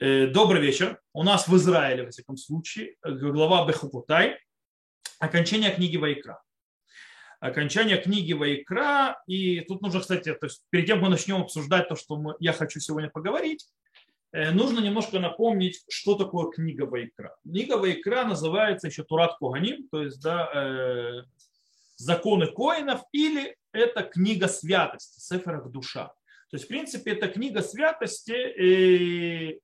Э, добрый вечер. У нас в Израиле, во всяком случае, глава Бехупутай, окончание книги Вайкра. Окончание книги Вайкра. И тут нужно, кстати, то есть перед тем, как мы начнем обсуждать то, что мы, я хочу сегодня поговорить, э, нужно немножко напомнить, что такое книга Вайкра. Книга Вайкра называется еще Турат Коганим, то есть да, э, законы коинов, или это книга святости, Сеферах душа. То есть, в принципе, это книга святости,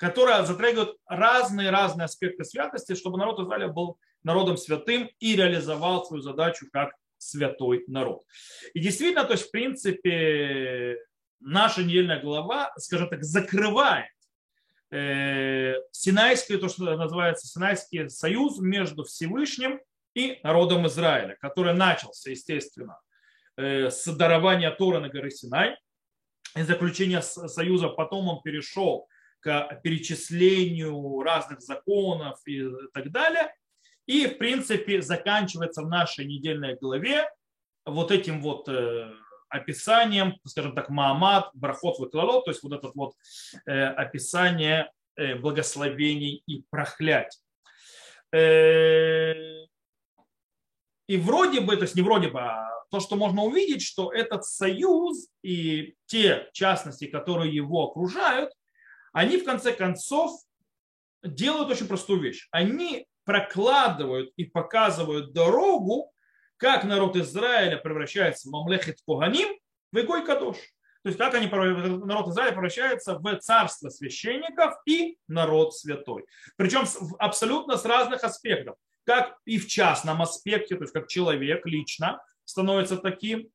которая затрагивает разные-разные аспекты святости, чтобы народ Израиля был народом святым и реализовал свою задачу как святой народ. И действительно, то есть, в принципе, наша недельная глава, скажем так, закрывает э, Синайский, то, что называется Синайский союз между Всевышним и народом Израиля, который начался, естественно, э, с дарования Тора на горы Синай, и заключения союза, потом он перешел к перечислению разных законов и так далее. И, в принципе, заканчивается в нашей недельной главе вот этим вот э, описанием, скажем так, Маамад, Брахот, Ваклалот, то есть вот это вот э, описание э, благословений и проклятий. И вроде бы, то есть не вроде бы, а то, что можно увидеть, что этот союз и те частности, которые его окружают, они в конце концов делают очень простую вещь. Они прокладывают и показывают дорогу, как народ Израиля превращается в мамлехет Коганим в Игой Кадош. То есть как они, народ Израиля превращается в царство священников и народ святой. Причем абсолютно с разных аспектов. Как и в частном аспекте, то есть как человек лично становится таким,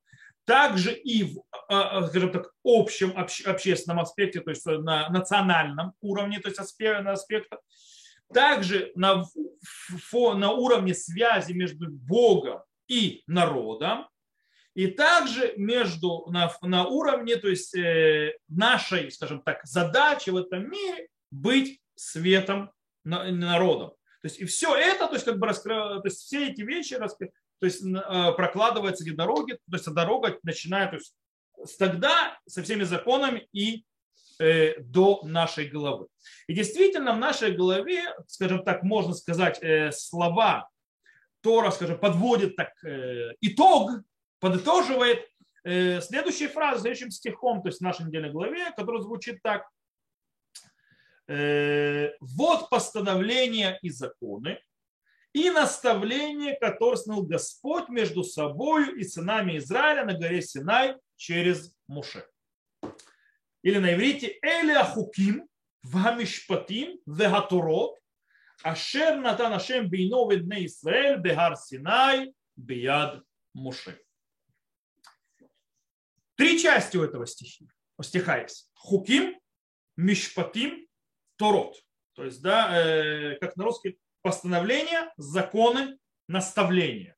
также и в, а, а, скажем так, общем общественном аспекте, то есть на национальном уровне, то есть аспекта, также на, на уровне связи между Богом и народом, и также между, на, на уровне то есть, э, нашей, скажем так, задачи в этом мире быть светом народом. То есть и все это, то есть как бы раскры... то есть все эти вещи то есть э, прокладываются эти дороги, то есть дорога начинает то есть, тогда со всеми законами и э, до нашей головы. И действительно в нашей голове, скажем так, можно сказать, э, слова Тора, скажем, подводит так итог, подытоживает следующей фразой, следующим стихом, то есть в нашей недельной главе, который звучит так. Вот постановления и законы, и наставление, которое снул Господь между собою и сынами Израиля на горе Синай через Муше. Или на иврите Эли Ахуким, Вамишпатим, Вегатурот, Ашер Натан Ашем Бейно Ведне Исраэль, Бегар Синай, Бияд Муше. Три части у этого стиха, у стиха есть. Хуким, Мишпатим, Торот. То есть, да, э, как на русский, постановления, законы, наставления.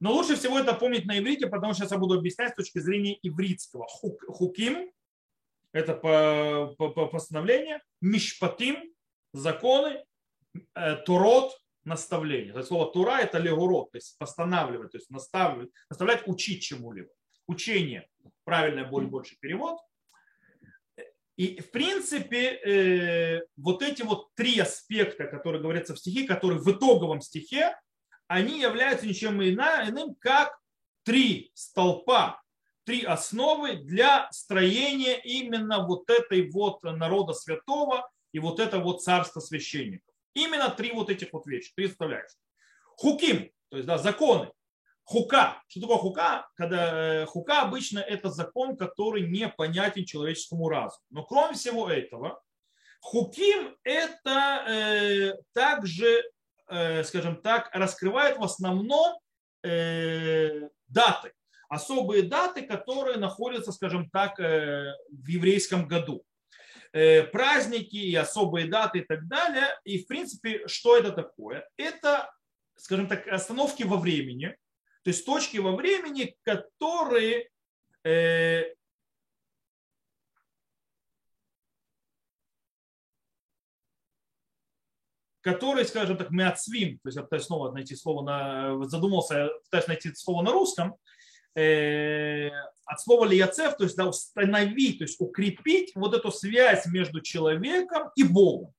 Но лучше всего это помнить на иврите, потому что сейчас я буду объяснять с точки зрения ивритского. Хук, хуким – это по, по, по постановление, мишпатим – законы, э, турот – наставление. То есть слово тура – это легурот, то есть постанавливать, то есть наставлять, наставлять учить чему-либо. Учение – правильный более больше перевод – и, в принципе, э, вот эти вот три аспекта, которые говорятся в стихе, которые в итоговом стихе, они являются ничем иным, как три столпа, три основы для строения именно вот этой вот народа святого и вот этого вот царства священников. Именно три вот этих вот вещи, три составляющих. Хуким, то есть да, законы, Хука. Что такое хука? Когда э, хука обычно это закон, который не понятен человеческому разуму. Но кроме всего этого, хуким это э, также, э, скажем так, раскрывает в основном э, даты. Особые даты, которые находятся, скажем так, э, в еврейском году э, праздники и особые даты и так далее. И, в принципе, что это такое? Это, скажем так, остановки во времени, то есть точки во времени, которые э, которые, скажем так, мы отсвим, то есть я пытаюсь снова найти слово на, задумался, пытаюсь найти слово на русском, э, от слова лияцев, то есть да, установить, то есть укрепить вот эту связь между человеком и Богом.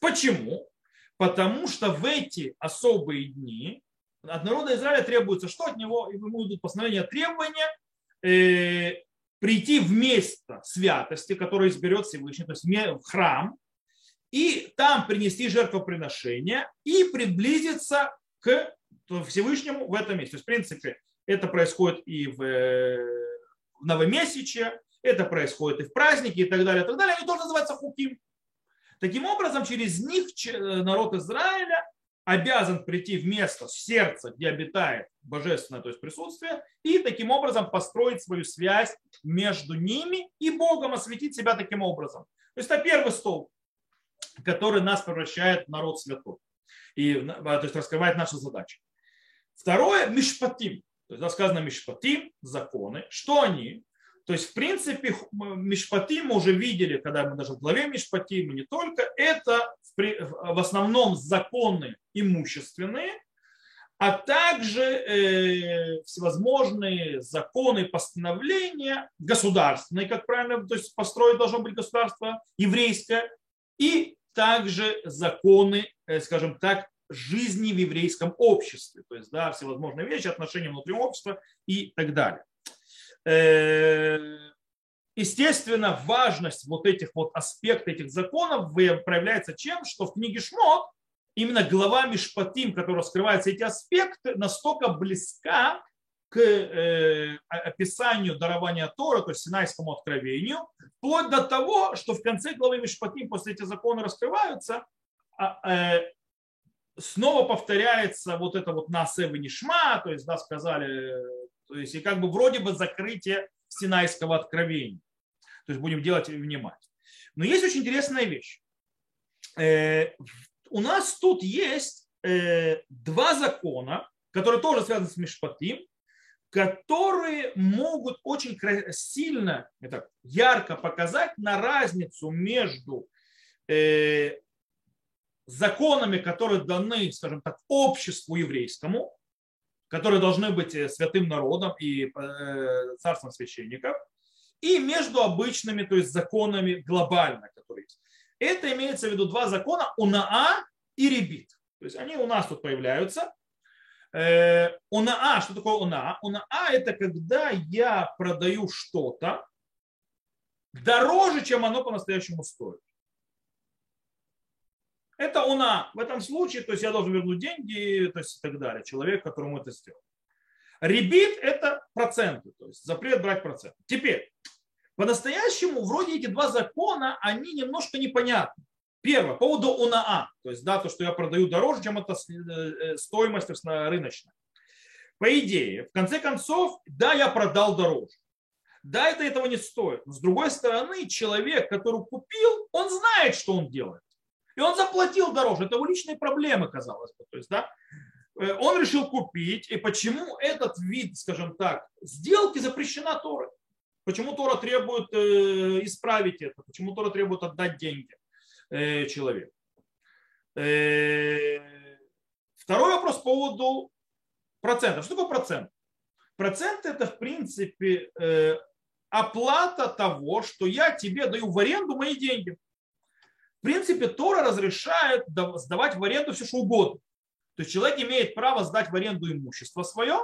Почему? Потому что в эти особые дни от народа Израиля требуется, что от него, ему идут постановления требования, э, прийти в место святости, которое изберет Всевышний, то есть в храм, и там принести жертвоприношение и приблизиться к Всевышнему в этом месте. То есть, в принципе, это происходит и в, в новомесяче, это происходит и в праздники и так далее, и так далее. Они тоже называются хуким. Таким образом, через них народ Израиля обязан прийти в место, в сердце, где обитает божественное, то есть присутствие, и таким образом построить свою связь между ними и Богом, осветить себя таким образом. То есть это первый столб, который нас превращает в народ святой. И, то есть раскрывает наши задачи. Второе – мишпатим. То есть сказано мишпатим, законы. Что они? То есть, в принципе, Мишпатим мы уже видели, когда мы даже в главе Мишпатим, не только, это в основном законы имущественные, а также э, всевозможные законы, постановления государственные, как правильно, то есть построить должно быть государство еврейское, и также законы, э, скажем так, жизни в еврейском обществе, то есть да, всевозможные вещи, отношения внутри общества и так далее. Э, естественно, важность вот этих вот аспектов, этих законов проявляется чем? Что в книге Шмот именно глава Мишпатим, которая раскрывается эти аспекты, настолько близка к э, описанию дарования Тора, то есть Синайскому откровению, вплоть до того, что в конце главы Мишпатим после этих законов раскрываются, а, э, снова повторяется вот это вот насевы нишма, то есть, да, сказали то есть и как бы вроде бы закрытие Синайского откровения. То есть будем делать внимание. Но есть очень интересная вещь. Э, у нас тут есть э, два закона, которые тоже связаны с Мишпатим, которые могут очень сильно, это, ярко показать на разницу между э, законами, которые даны, скажем так, обществу еврейскому, которые должны быть э, святым народом и э, царством священников, и между обычными, то есть законами глобально, которые есть. Это имеется в виду два закона УНАА и Ребит. То есть они у нас тут появляются. Э, УНАА, что такое УНАА? УНАА это когда я продаю что-то дороже, чем оно по-настоящему стоит. Это уна. В этом случае, то есть я должен вернуть деньги, то есть и так далее, человек, которому это сделал. Ребит – это проценты, то есть запрет брать проценты. Теперь, по-настоящему, вроде эти два закона, они немножко непонятны. Первое, по поводу УНАА, то есть да, то, что я продаю дороже, чем это э, стоимость рыночная. По идее, в конце концов, да, я продал дороже. Да, это этого не стоит. Но с другой стороны, человек, который купил, он знает, что он делает. И он заплатил дороже. Это его личные проблемы, казалось бы. То есть, да, э, он решил купить. И почему этот вид, скажем так, сделки запрещена Торой? Почему Тора требует э, исправить это? Почему Тора требует отдать деньги э, человеку? Второй вопрос по поводу процентов. Что такое процент? Процент это, в принципе, оплата того, что я тебе даю в аренду мои деньги принципе, Тора разрешает сдавать в аренду все, что угодно. То есть человек имеет право сдать в аренду имущество свое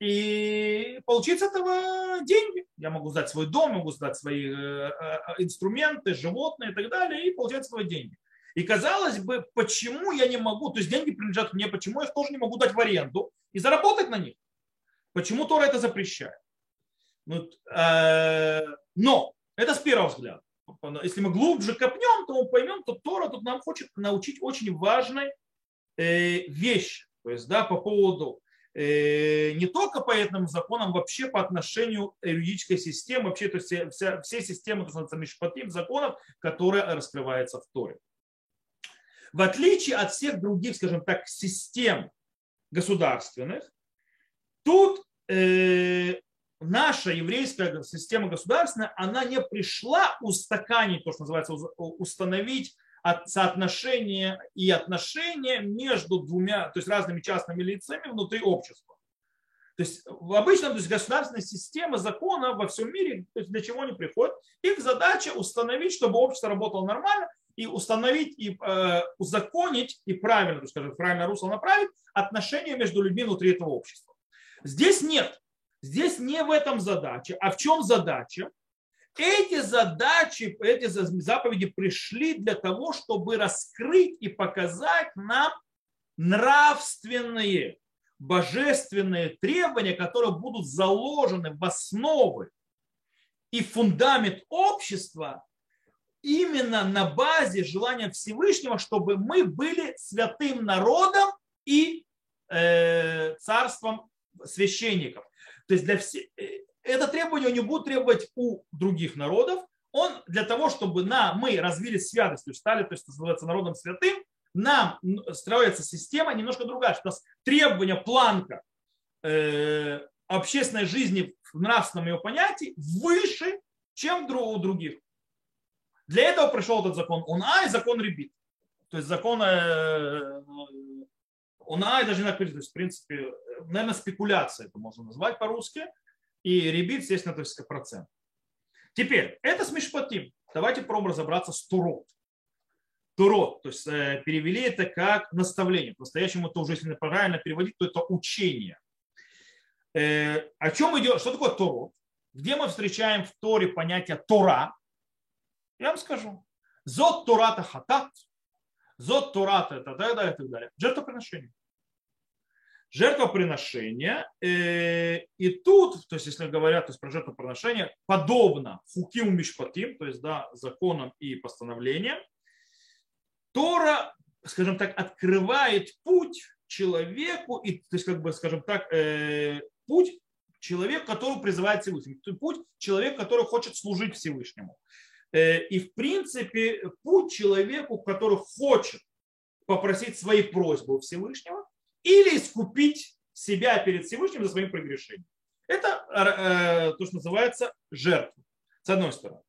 и получить с этого деньги. Я могу сдать свой дом, могу сдать свои э, э, инструменты, животные и так далее, и получать с этого деньги. И казалось бы, почему я не могу, то есть деньги принадлежат мне, почему я их тоже не могу дать в аренду и заработать на них? Почему Тора это запрещает? Ну, э, но это с первого взгляда если мы глубже копнем, то мы поймем, что Тора тут нам хочет научить очень важной э, вещи. То есть, да, по поводу э, не только по этим законам, вообще по отношению юридической системы, вообще то есть вся, все системы, то, что мишпатим, законов, которые раскрываются в Торе. В отличие от всех других, скажем так, систем государственных, тут э, наша еврейская система государственная, она не пришла устаканить, то, что называется, установить соотношение и отношения между двумя, то есть разными частными лицами внутри общества. То есть в обычном то есть государственной системе закона во всем мире то есть для чего они приходят? Их задача установить, чтобы общество работало нормально, и установить, и э, узаконить, и правильно, скажем, правильно русло направить отношения между людьми внутри этого общества. Здесь нет. Здесь не в этом задача. А в чем задача? Эти задачи, эти заповеди пришли для того, чтобы раскрыть и показать нам нравственные, божественные требования, которые будут заложены в основы и фундамент общества именно на базе желания Всевышнего, чтобы мы были святым народом и э, царством священников. То есть для все, э, это требование не будет требовать у других народов. Он для того, чтобы на, мы развили святость, то есть стали, то есть называется народом святым, нам строится система немножко другая, что у нас требования, планка э, общественной жизни в нравственном ее понятии выше, чем у других. Для этого пришел этот закон УНА и закон Ребит. То есть закон э, УНА и даже не то есть в принципе, наверное, спекуляция это можно назвать по-русски. И Ребит, естественно, то есть процент. Теперь, это с Мишпатим. Давайте попробуем разобраться с Турот. Турот, то есть э, перевели это как наставление. По-настоящему это уже, если правильно переводить, то это учение. Э, о чем идет? Что такое Турот? Где мы встречаем в Торе понятие Тора? Я вам скажу. Зот Турата Хатат, Зот Турата, это так далее, и так далее. Жертвоприношение. Жертвоприношение. Э, и тут, то есть если говорят то есть про жертвоприношение, подобно Фуким Мишпатим, то есть да, законам и постановлениям, Тора, скажем так, открывает путь человеку, и, то есть, как бы, скажем так, э, путь человек, который призывает Всевышнего, путь человек, который хочет служить Всевышнему. Э, и в принципе путь человеку, который хочет попросить свои просьбы у Всевышнего или искупить себя перед Всевышним за своим прегрешением. Это э, то, что называется жертва, с одной стороны.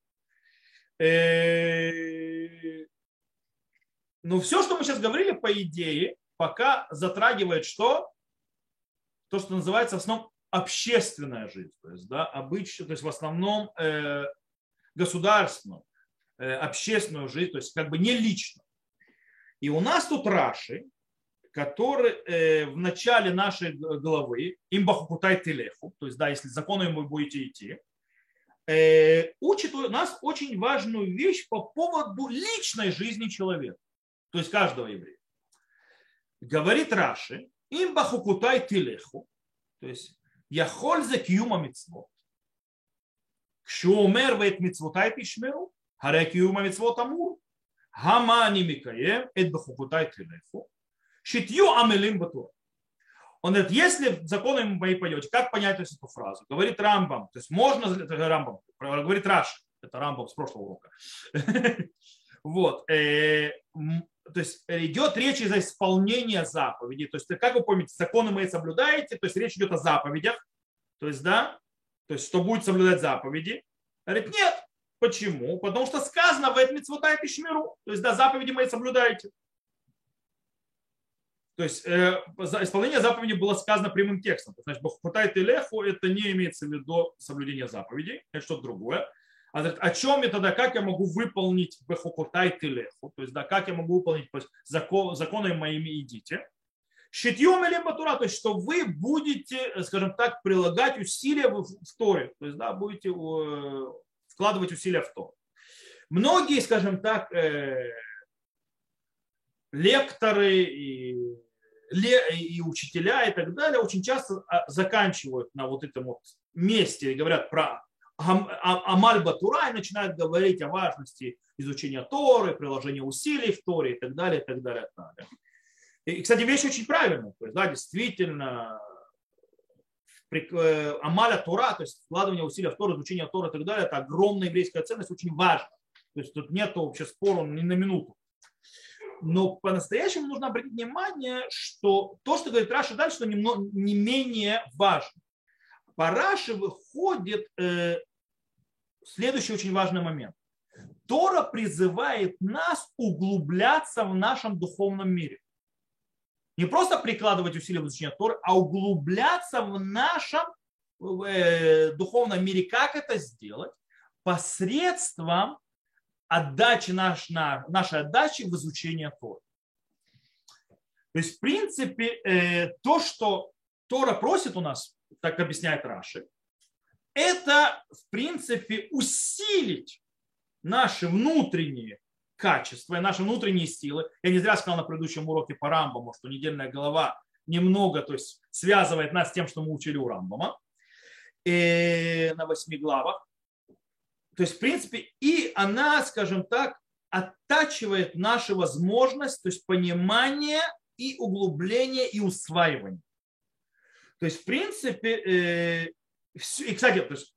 Э, но все, что мы сейчас говорили, по идее, пока затрагивает что? То, что называется в основном общественная жизнь. То есть, да, обычно, то есть в основном государственную, э, общественную жизнь, то есть как бы не лично. И у нас тут Раши, который э, в начале нашей главы, им бахукутай телеху, то есть, да, если законом вы будете идти, э, учит у нас очень важную вещь по поводу личной жизни человека, то есть каждого еврея. Говорит Раши, им бахукутай телеху, то есть яхоль за киюма митцвот. Кшуомер вейт митцвотай тишмеру, харе киюма митцвот амур, хамани микаем, эт бахукутай телеху. Шитью амелим батур. Он говорит, если законы мои пойдете, как понять эту фразу? Говорит Рамбам, то есть можно, Рамбам, говорит Раш, это Рамбам с прошлого урока. Вот, э, то есть идет речь из-за исполнения заповедей. То есть, как вы помните, законы мои соблюдаете, то есть речь идет о заповедях. То есть, да, то есть, что будет соблюдать заповеди. Говорит, нет. Почему? Потому что сказано в этом митцвотай пишмиру. То есть, да, заповеди мои соблюдаете. То есть э, исполнение заповеди было сказано прямым текстом. Значит, Бахпутай Телеху это не имеется в виду соблюдение заповедей, это что-то другое. А говорит, о чем я тогда, как я могу выполнить Бахукутай Телеху, то есть да, как я могу выполнить закон, законы моими идите. Шитьем или батура, то есть что вы будете, скажем так, прилагать усилия в, в Торе, то есть да, будете э, вкладывать усилия в Тору. Многие, скажем так, э, лекторы и, и учителя и так далее очень часто а, заканчивают на вот этом вот месте и говорят про Амаль Батура и начинают говорить о важности изучения Торы, приложения усилий в Торе и так далее, и так далее. И так далее. И, кстати, вещь очень правильная. То есть, да, действительно, э, Амаля Тора, то есть вкладывание усилий в Тору, изучение Тора и так далее, это огромная еврейская ценность, очень важно. То есть тут нет вообще спора ни на минуту. Но по-настоящему нужно обратить внимание, что то, что говорит Раша дальше, что немного, не менее важно. По Раше выходит э, следующий очень важный момент. Тора призывает нас углубляться в нашем духовном мире. Не просто прикладывать усилия в изучение Торы, а углубляться в нашем э, духовном мире. Как это сделать? Посредством отдачи наш, на, нашей отдачи в изучение Торы. То есть, в принципе, э, то, что Тора просит у нас, так объясняет Раши, это, в принципе, усилить наши внутренние качества и наши внутренние силы. Я не зря сказал на предыдущем уроке по Рамбаму, что недельная голова немного то есть, связывает нас с тем, что мы учили у Рамбама и на восьми главах. То есть, в принципе, и она, скажем так, оттачивает нашу возможность, то есть понимание и углубление и усваивание. То есть, в принципе, э, и, кстати, то есть,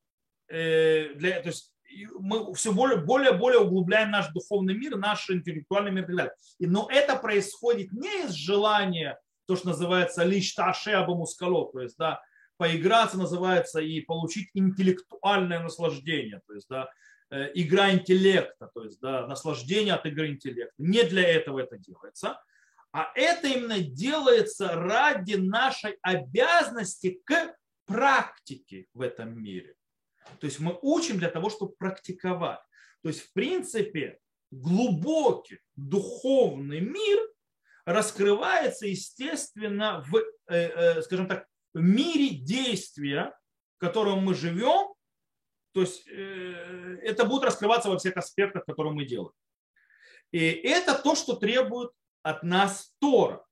э, для, то есть мы все более, более, более углубляем наш духовный мир, наш интеллектуальный мир и так далее. И, но это происходит не из желания, то, что называется лишь таше абамускало, то есть, да, поиграться называется и получить интеллектуальное наслаждение, то есть, да, э, игра интеллекта, то есть, да, наслаждение от игры интеллекта. Не для этого это делается, а это именно делается ради нашей обязанности к практике в этом мире. То есть мы учим для того, чтобы практиковать. То есть, в принципе, глубокий духовный мир раскрывается, естественно, в, э, э, скажем так, мире действия, в котором мы живем. То есть э, это будет раскрываться во всех аспектах, которые мы делаем. И это то, что требует от нас Тора.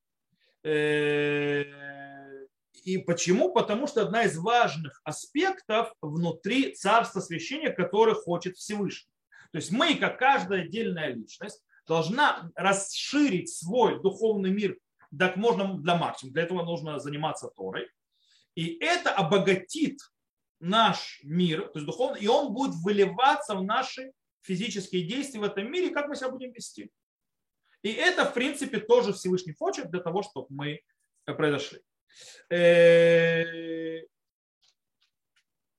И почему? Потому что одна из важных аспектов внутри царства священия, который хочет Всевышний. То есть мы, как каждая отдельная личность, должна расширить свой духовный мир как можно для максимума. Для этого нужно заниматься Торой. И это обогатит наш мир, то есть духовный, и он будет выливаться в наши физические действия в этом мире, как мы себя будем вести. И это, в принципе, тоже Всевышний хочет для того, чтобы мы произошли. Э,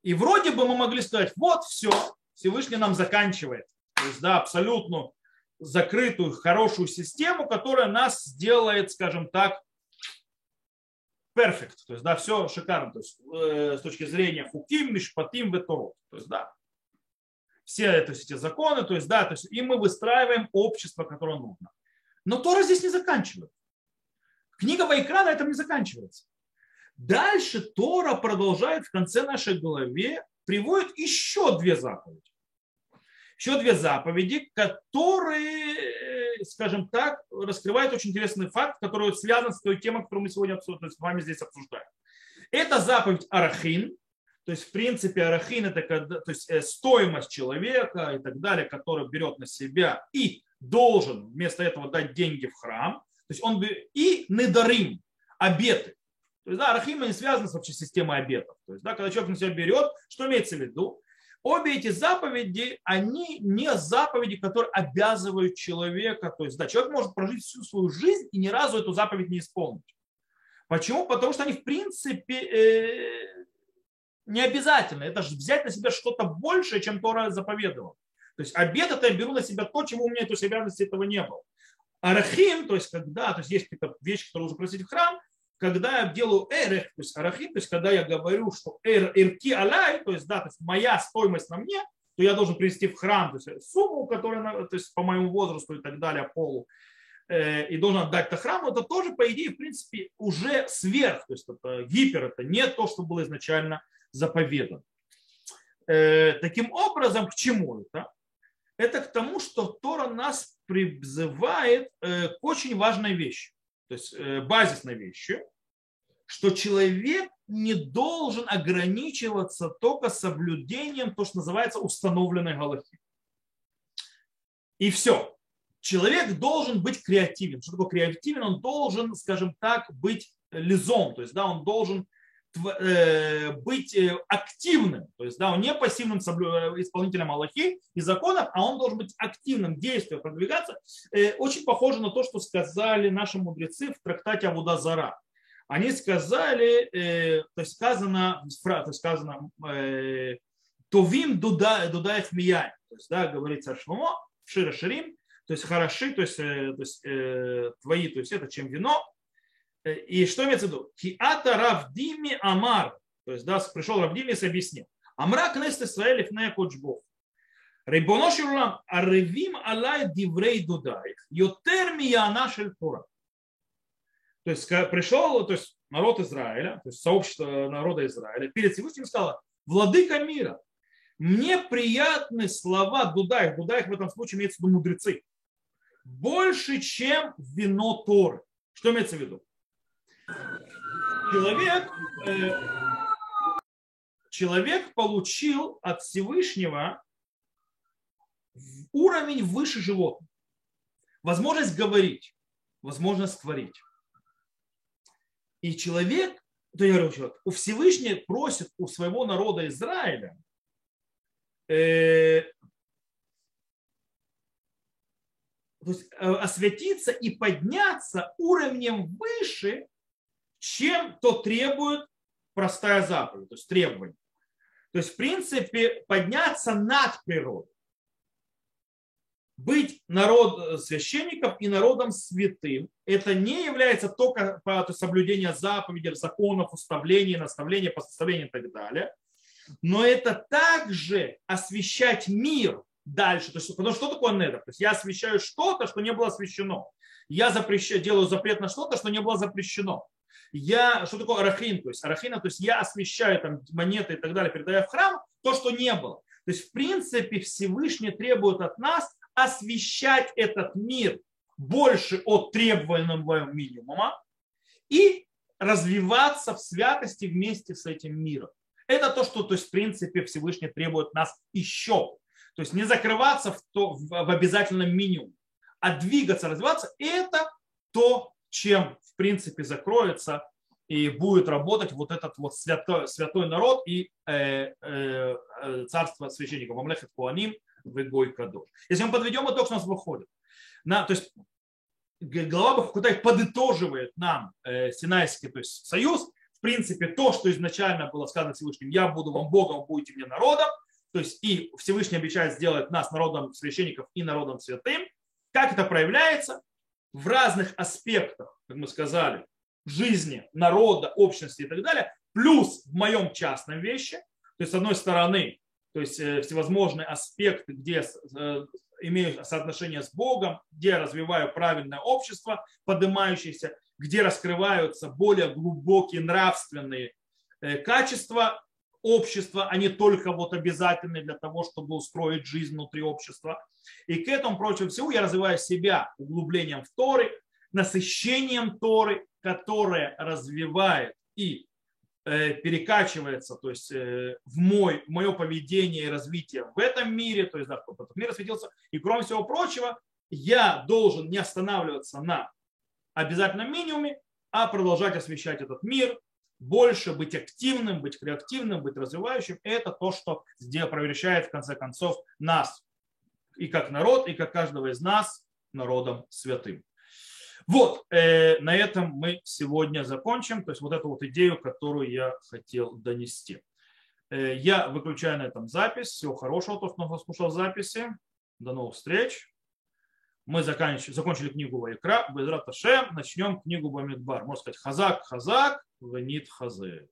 и вроде бы мы могли сказать, вот все, Всевышний нам заканчивает. То есть, да, абсолютно закрытую, хорошую систему, которая нас сделает, скажем так, perfect. То есть, да, все шикарно. То есть, э, с точки зрения хуким, мишпатим, веторот. То есть, да, все то есть, эти законы, то есть, да, то есть, и мы выстраиваем общество, которое нужно. Но Тора здесь не заканчивает. Книга Вайкра на этом не заканчивается. Дальше Тора продолжает в конце нашей главе, приводит еще две заповеди. Еще две заповеди, которые, скажем так, раскрывают очень интересный факт, который связан с той темой, которую мы сегодня с вами здесь обсуждаем. Это заповедь Арахин, то есть, в принципе, арахин это то есть, э, стоимость человека и так далее, который берет на себя и должен вместо этого дать деньги в храм. То есть он и недарим, обеты. То есть, да, Рахима не связаны с вообще системой обетов. То есть, да, когда человек на себя берет, что имеется в виду? Обе эти заповеди, они не заповеди, которые обязывают человека. То есть, да, человек может прожить всю свою жизнь и ни разу эту заповедь не исполнить. Почему? Потому что они, в принципе, э, не обязательно. Это же взять на себя что-то большее, чем Тора заповедовал. То есть обед это я беру на себя то, чего у меня то есть обязанности этого не было. Арахим, то есть когда, то есть есть какие-то вещи, которые нужно просить в храм, когда я делаю эрех, то есть арахим, то есть когда я говорю, что эр, ирки алай, то есть да, то есть моя стоимость на мне, то я должен привести в храм, то есть сумму, которая, то есть по моему возрасту и так далее, полу, э, и должен отдать это храму, это тоже, по идее, в принципе, уже сверх, то есть это гипер, это не то, что было изначально заповедано. Э, таким образом, к чему это? Это к тому, что Тора нас призывает э, к очень важной вещи то есть э, базисной вещи, что человек не должен ограничиваться только соблюдением то, что называется установленной галахи. И все. Человек должен быть креативен. Что такое креативен? Он должен, скажем так, быть лизом, то есть да, он должен Э, быть э, активным, то есть да, он не пассивным э, исполнителем Аллахи и законов, а он должен быть активным, действием, продвигаться. Очень похоже на то, что сказали наши мудрецы в трактате Авуда Зара. Они сказали, то есть сказано, то есть сказано, Товим дудаев мияй, то есть, да, говорится Шломо, Шира Ширим, то есть хороши, то есть, то есть твои, то есть это чем вино, Э, и что имеется в виду? Киата Равдими Амар. То есть, да, пришел Равдими и объяснил. Амра кнест Исраэль фне Коджбов. Рибоно шурам аревим алай диврей дудаих. Йотер мияна шель Тора. То есть пришел то есть, народ Израиля, то есть сообщество народа Израиля, перед Всевышним сказал, владыка мира, мне приятны слова Дудаих, Дудаих в этом случае имеется в виду мудрецы, больше, чем вино Торы. Что имеется в виду? Человек, э, человек получил от Всевышнего уровень выше животных. Возможность говорить, возможность творить. И человек, то я говорю, человек, у Всевышнего просит у своего народа Израиля э, то есть, э, осветиться и подняться уровнем выше, чем то требует простая заповедь, то есть требование. То есть, в принципе, подняться над природой. Быть народ э, священников и народом святым, это не является только соблюдение заповедей, законов, уставлений, наставления, постановлений и так далее, но это также освещать мир дальше. То есть, потому что, что такое недр? То есть я освещаю что-то, что не было освещено. Я запрещаю, делаю запрет на что-то, что не было запрещено. Я, что такое арахин? То есть арахина, то есть я освещаю там монеты и так далее, передаю в храм то, что не было. То есть, в принципе, Всевышний требует от нас освещать этот мир больше от требуемого минимума и развиваться в святости вместе с этим миром. Это то, что, то есть, в принципе, Всевышний требует нас еще. То есть не закрываться в, то, в обязательном минимуме, а двигаться, развиваться. Это то, чем, принципе, закроется и будет работать вот этот вот святой, святой народ и э, э, царство священников. Мамлехет Куаним, Вегой Кадош. Если мы подведем итог, что у нас выходит. На, то есть глава Бахукутай подытоживает нам э, Синайский то есть союз, в принципе, то, что изначально было сказано Всевышним, я буду вам Богом, будете мне народом, то есть и Всевышний обещает сделать нас народом священников и народом святым. Как это проявляется? В разных аспектах, как мы сказали, жизни народа, общности и так далее, плюс в моем частном вещи. То есть, с одной стороны, то есть э, всевозможные аспекты, где э, имею соотношение с Богом, где развиваю правильное общество, поднимающееся, где раскрываются более глубокие нравственные э, качества общества, а не только вот обязательные для того, чтобы устроить жизнь внутри общества. И к этому, прочему всего, я развиваю себя углублением в Торы, насыщением Торы, которое развивает и Э, перекачивается то есть, э, в, мой, в мое поведение и развитие в этом мире, то есть да, чтобы этот мир осветился. И кроме всего прочего, я должен не останавливаться на обязательном минимуме, а продолжать освещать этот мир, больше быть активным, быть креативным, быть развивающим. Это то, что превращает в конце концов нас и как народ, и как каждого из нас народом святым. Вот, э, на этом мы сегодня закончим. То есть вот эту вот идею, которую я хотел донести. Э, я выключаю на этом запись. Всего хорошего, кто нас слушал записи. До новых встреч. Мы закончили, закончили книгу Вайкра. Без Раташе начнем книгу Бамидбар. Можно сказать, Хазак, Хазак, Венит Хазе.